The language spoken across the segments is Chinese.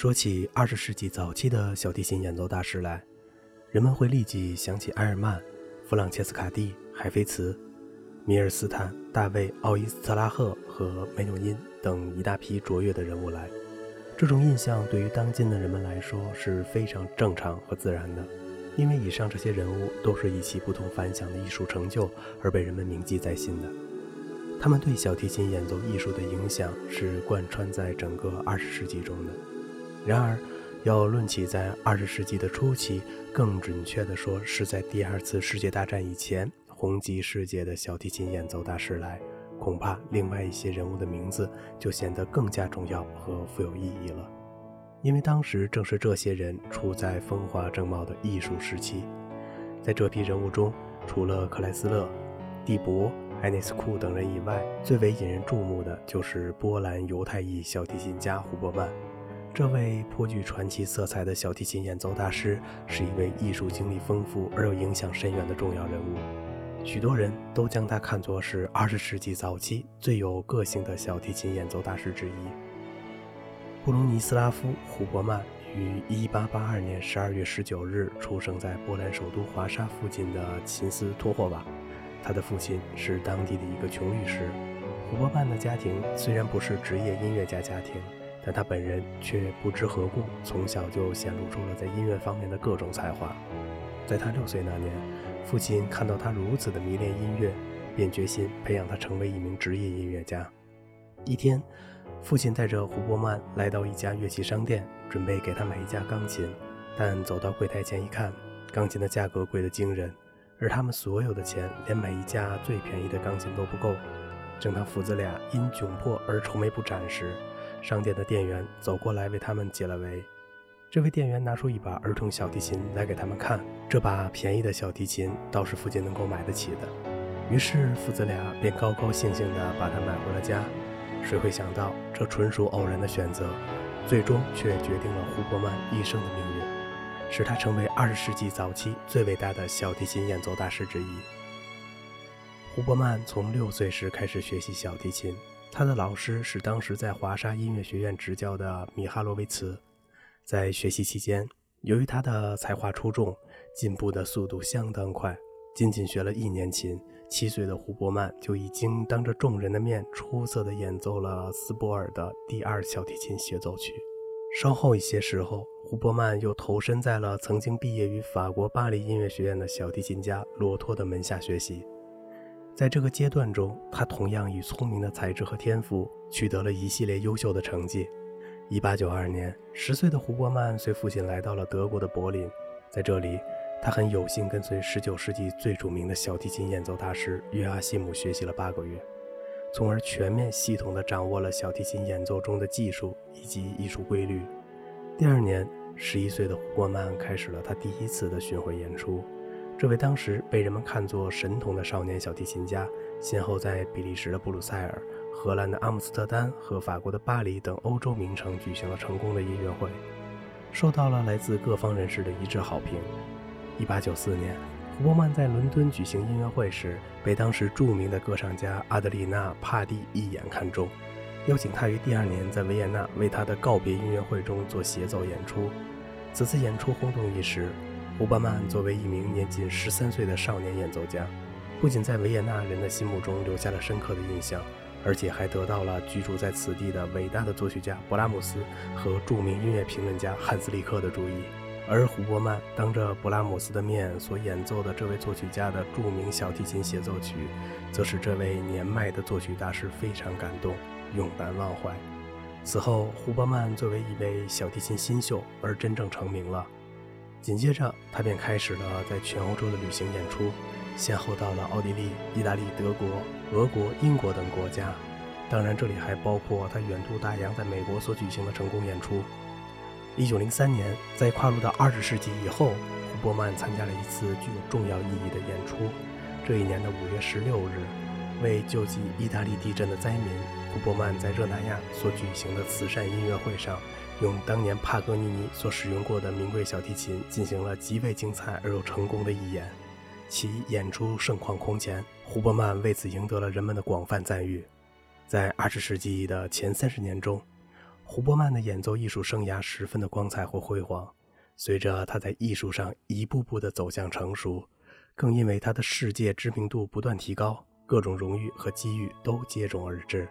说起二十世纪早期的小提琴演奏大师来，人们会立即想起埃尔曼、弗朗切斯卡蒂、海菲茨、米尔斯坦、大卫·奥伊斯特拉赫和梅纽因等一大批卓越的人物来。这种印象对于当今的人们来说是非常正常和自然的，因为以上这些人物都是以其不同凡响的艺术成就而被人们铭记在心的。他们对小提琴演奏艺术的影响是贯穿在整个二十世纪中的。然而，要论起在二十世纪的初期，更准确地说是在第二次世界大战以前，红极世界的小提琴演奏大师来，恐怕另外一些人物的名字就显得更加重要和富有意义了。因为当时正是这些人处在风华正茂的艺术时期。在这批人物中，除了克莱斯勒、蒂博、埃内斯库等人以外，最为引人注目的就是波兰犹太裔小提琴家胡伯曼。这位颇具传奇色彩的小提琴演奏大师，是一位艺术经历丰富而又影响深远的重要人物。许多人都将他看作是二十世纪早期最有个性的小提琴演奏大师之一。布隆尼斯拉夫·胡伯曼于1882年12月19日出生在波兰首都华沙附近的琴斯托霍瓦。他的父亲是当地的一个穷律师。胡伯曼的家庭虽然不是职业音乐家家庭。但他本人却不知何故，从小就显露出了在音乐方面的各种才华。在他六岁那年，父亲看到他如此的迷恋音乐，便决心培养他成为一名职业音乐家。一天，父亲带着胡伯曼来到一家乐器商店，准备给他买一架钢琴。但走到柜台前一看，钢琴的价格贵得惊人，而他们所有的钱连买一架最便宜的钢琴都不够。正当父子俩因窘迫而愁眉不展时，商店的店员走过来为他们解了围。这位店员拿出一把儿童小提琴来给他们看，这把便宜的小提琴倒是父亲能够买得起的。于是父子俩便高高兴兴地把它买回了家。谁会想到，这纯属偶然的选择，最终却决定了胡伯曼一生的命运，使他成为二十世纪早期最伟大的小提琴演奏大师之一。胡伯曼从六岁时开始学习小提琴。他的老师是当时在华沙音乐学院执教的米哈罗维茨。在学习期间，由于他的才华出众，进步的速度相当快。仅仅学了一年琴，七岁的胡伯曼就已经当着众人的面出色地演奏了斯波尔的第二小提琴协奏曲。稍后一些时候，胡伯曼又投身在了曾经毕业于法国巴黎音乐学院的小提琴家罗托的门下学习。在这个阶段中，他同样以聪明的才智和天赋取得了一系列优秀的成绩。1892年，十岁的胡伯曼随父亲来到了德国的柏林，在这里，他很有幸跟随19世纪最著名的小提琴演奏大师约阿希姆学习了八个月，从而全面系统地掌握了小提琴演奏中的技术以及艺术规律。第二年，11岁的胡伯曼开始了他第一次的巡回演出。这位当时被人们看作神童的少年小提琴家，先后在比利时的布鲁塞尔、荷兰的阿姆斯特丹和法国的巴黎等欧洲名城举行了成功的音乐会，受到了来自各方人士的一致好评。1894年，胡伯曼在伦敦举行音乐会时，被当时著名的歌唱家阿德里娜·帕蒂一眼看中，邀请他于第二年在维也纳为他的告别音乐会中做协奏演出。此次演出轰动一时。胡伯曼作为一名年仅十三岁的少年演奏家，不仅在维也纳人的心目中留下了深刻的印象，而且还得到了居住在此地的伟大的作曲家勃拉姆斯和著名音乐评论家汉斯·里克的注意。而胡伯曼当着勃拉姆斯的面所演奏的这位作曲家的著名小提琴协奏曲，则使这位年迈的作曲大师非常感动，永难忘怀。此后，胡伯曼作为一位小提琴新秀而真正成名了。紧接着，他便开始了在全欧洲的旅行演出，先后到了奥地利、意大利、德国、俄国、英国等国家。当然，这里还包括他远渡大洋在美国所举行的成功演出。一九零三年，在跨入到二十世纪以后，胡伯曼参加了一次具有重要意义的演出。这一年的五月十六日，为救济意大利地震的灾民，胡伯曼在热那亚所举行的慈善音乐会上。用当年帕格尼尼所使用过的名贵小提琴进行了极为精彩而又成功的一演，其演出盛况空前。胡伯曼为此赢得了人们的广泛赞誉。在二十世纪的前三十年中，胡伯曼的演奏艺术生涯十分的光彩和辉煌。随着他在艺术上一步步的走向成熟，更因为他的世界知名度不断提高，各种荣誉和机遇都接踵而至。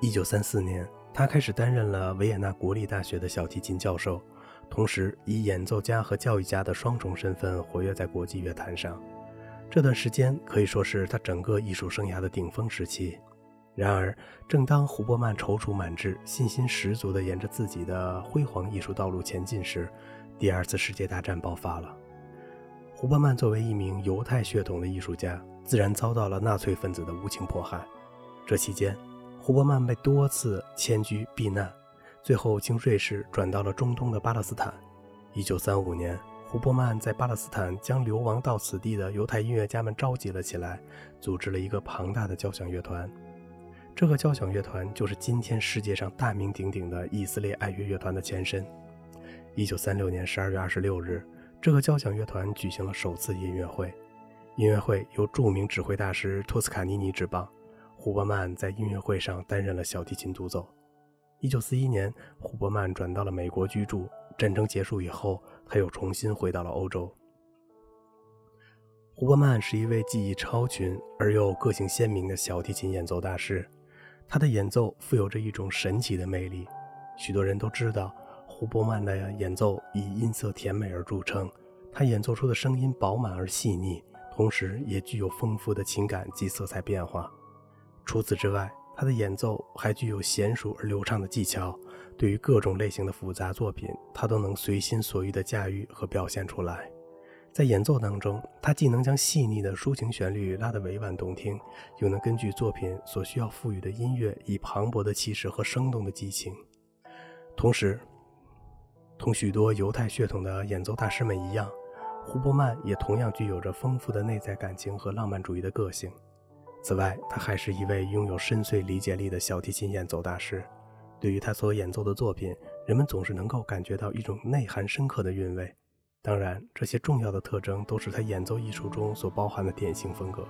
一九三四年，他开始担任了维也纳国立大学的小提琴教授，同时以演奏家和教育家的双重身份活跃在国际乐坛上。这段时间可以说是他整个艺术生涯的顶峰时期。然而，正当胡伯曼踌躇满志、信心十足地沿着自己的辉煌艺术道路前进时，第二次世界大战爆发了。胡伯曼作为一名犹太血统的艺术家，自然遭到了纳粹分子的无情迫害。这期间，胡伯曼被多次迁居避难，最后经瑞士转到了中东的巴勒斯坦。1935年，胡伯曼在巴勒斯坦将流亡到此地的犹太音乐家们召集了起来，组织了一个庞大的交响乐团。这个交响乐团就是今天世界上大名鼎鼎的以色列爱乐乐团的前身。一九三六年十二月二十六日，这个交响乐团举行了首次音乐会。音乐会由著名指挥大师托斯卡尼尼执棒，胡伯曼在音乐会上担任了小提琴独奏。一九四一年，胡伯曼转到了美国居住。战争结束以后，他又重新回到了欧洲。胡伯曼是一位技艺超群而又个性鲜明的小提琴演奏大师。他的演奏富有着一种神奇的魅力，许多人都知道胡伯曼的演奏以音色甜美而著称。他演奏出的声音饱满而细腻，同时也具有丰富的情感及色彩变化。除此之外，他的演奏还具有娴熟而流畅的技巧，对于各种类型的复杂作品，他都能随心所欲地驾驭和表现出来。在演奏当中，他既能将细腻的抒情旋律拉得委婉动听，又能根据作品所需要赋予的音乐，以磅礴的气势和生动的激情。同时，同许多犹太血统的演奏大师们一样，胡伯曼也同样具有着丰富的内在感情和浪漫主义的个性。此外，他还是一位拥有深邃理解力的小提琴演奏大师。对于他所演奏的作品，人们总是能够感觉到一种内涵深刻的韵味。当然，这些重要的特征都是他演奏艺术中所包含的典型风格。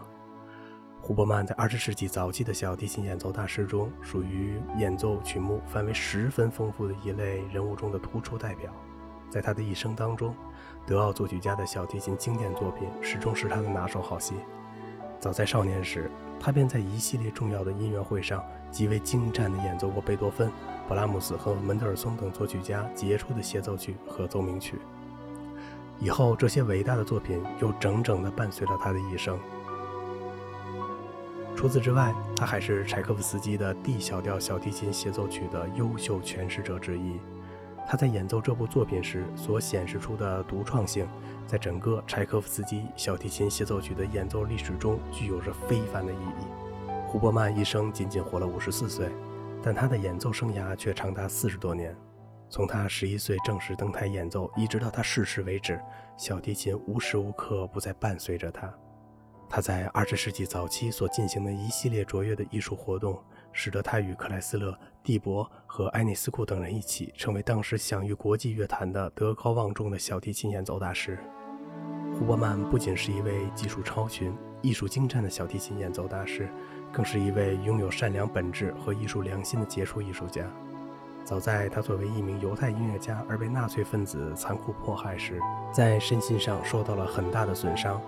胡伯曼在二十世纪早期的小提琴演奏大师中，属于演奏曲目范围十分丰富的一类人物中的突出代表。在他的一生当中，德奥作曲家的小提琴经典作品始终是他的拿手好戏。早在少年时，他便在一系列重要的音乐会上极为精湛地演奏过贝多芬、勃拉姆斯和门德尔松等作曲家杰出的协奏曲和奏鸣曲。以后，这些伟大的作品又整整地伴随了他的一生。除此之外，他还是柴可夫斯基的 D 小调小提琴协奏曲的优秀诠释者之一。他在演奏这部作品时所显示出的独创性，在整个柴可夫斯基小提琴协奏曲的演奏历史中具有着非凡的意义。胡伯曼一生仅仅活了五十四岁，但他的演奏生涯却长达四十多年。从他十一岁正式登台演奏，一直到他逝世为止，小提琴无时无刻不在伴随着他。他在二十世纪早期所进行的一系列卓越的艺术活动，使得他与克莱斯勒、蒂博和埃内斯库等人一起，成为当时享誉国际乐坛的德高望重的小提琴演奏大师。胡伯曼不仅是一位技术超群、艺术精湛的小提琴演奏大师，更是一位拥有善良本质和艺术良心的杰出艺术家。早在他作为一名犹太音乐家而被纳粹分子残酷迫害时，在身心上受到了很大的损伤。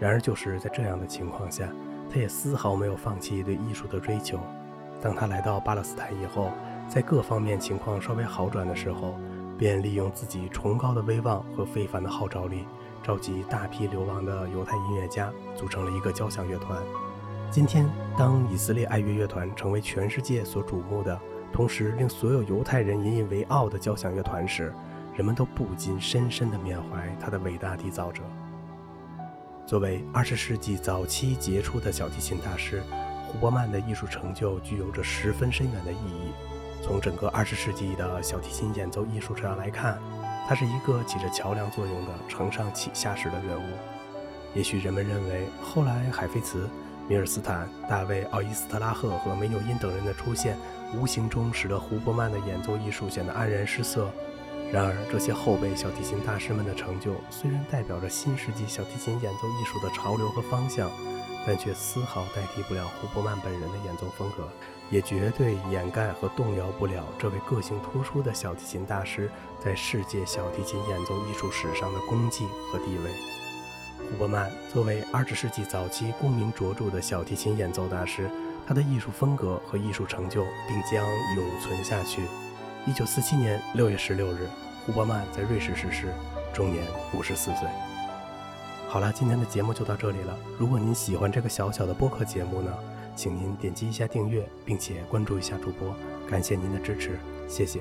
然而，就是在这样的情况下，他也丝毫没有放弃对艺术的追求。当他来到巴勒斯坦以后，在各方面情况稍微好转的时候，便利用自己崇高的威望和非凡的号召力，召集大批流亡的犹太音乐家，组成了一个交响乐团。今天，当以色列爱乐乐团成为全世界所瞩目的。同时，令所有犹太人引以为傲的交响乐团时，人们都不禁深深地缅怀他的伟大缔造者。作为二十世纪早期杰出的小提琴大师，胡伯曼的艺术成就具有着十分深远的意义。从整个二十世纪的小提琴演奏艺术上来看，他是一个起着桥梁作用的承上启下式的人物。也许人们认为，后来海菲茨。米尔斯坦、大卫·奥伊斯特拉赫和梅纽因等人的出现，无形中使得胡伯曼的演奏艺术显得黯然失色。然而，这些后辈小提琴大师们的成就，虽然代表着新世纪小提琴演奏艺术的潮流和方向，但却丝毫代替不了胡伯曼本人的演奏风格，也绝对掩盖和动摇不了这位个性突出的小提琴大师在世界小提琴演奏艺术史上的功绩和地位。胡伯曼作为20世纪早期功名卓著的小提琴演奏大师，他的艺术风格和艺术成就并将永存下去。1947年6月16日，胡伯曼在瑞士逝世，终年54岁。好了，今天的节目就到这里了。如果您喜欢这个小小的播客节目呢，请您点击一下订阅，并且关注一下主播，感谢您的支持，谢谢。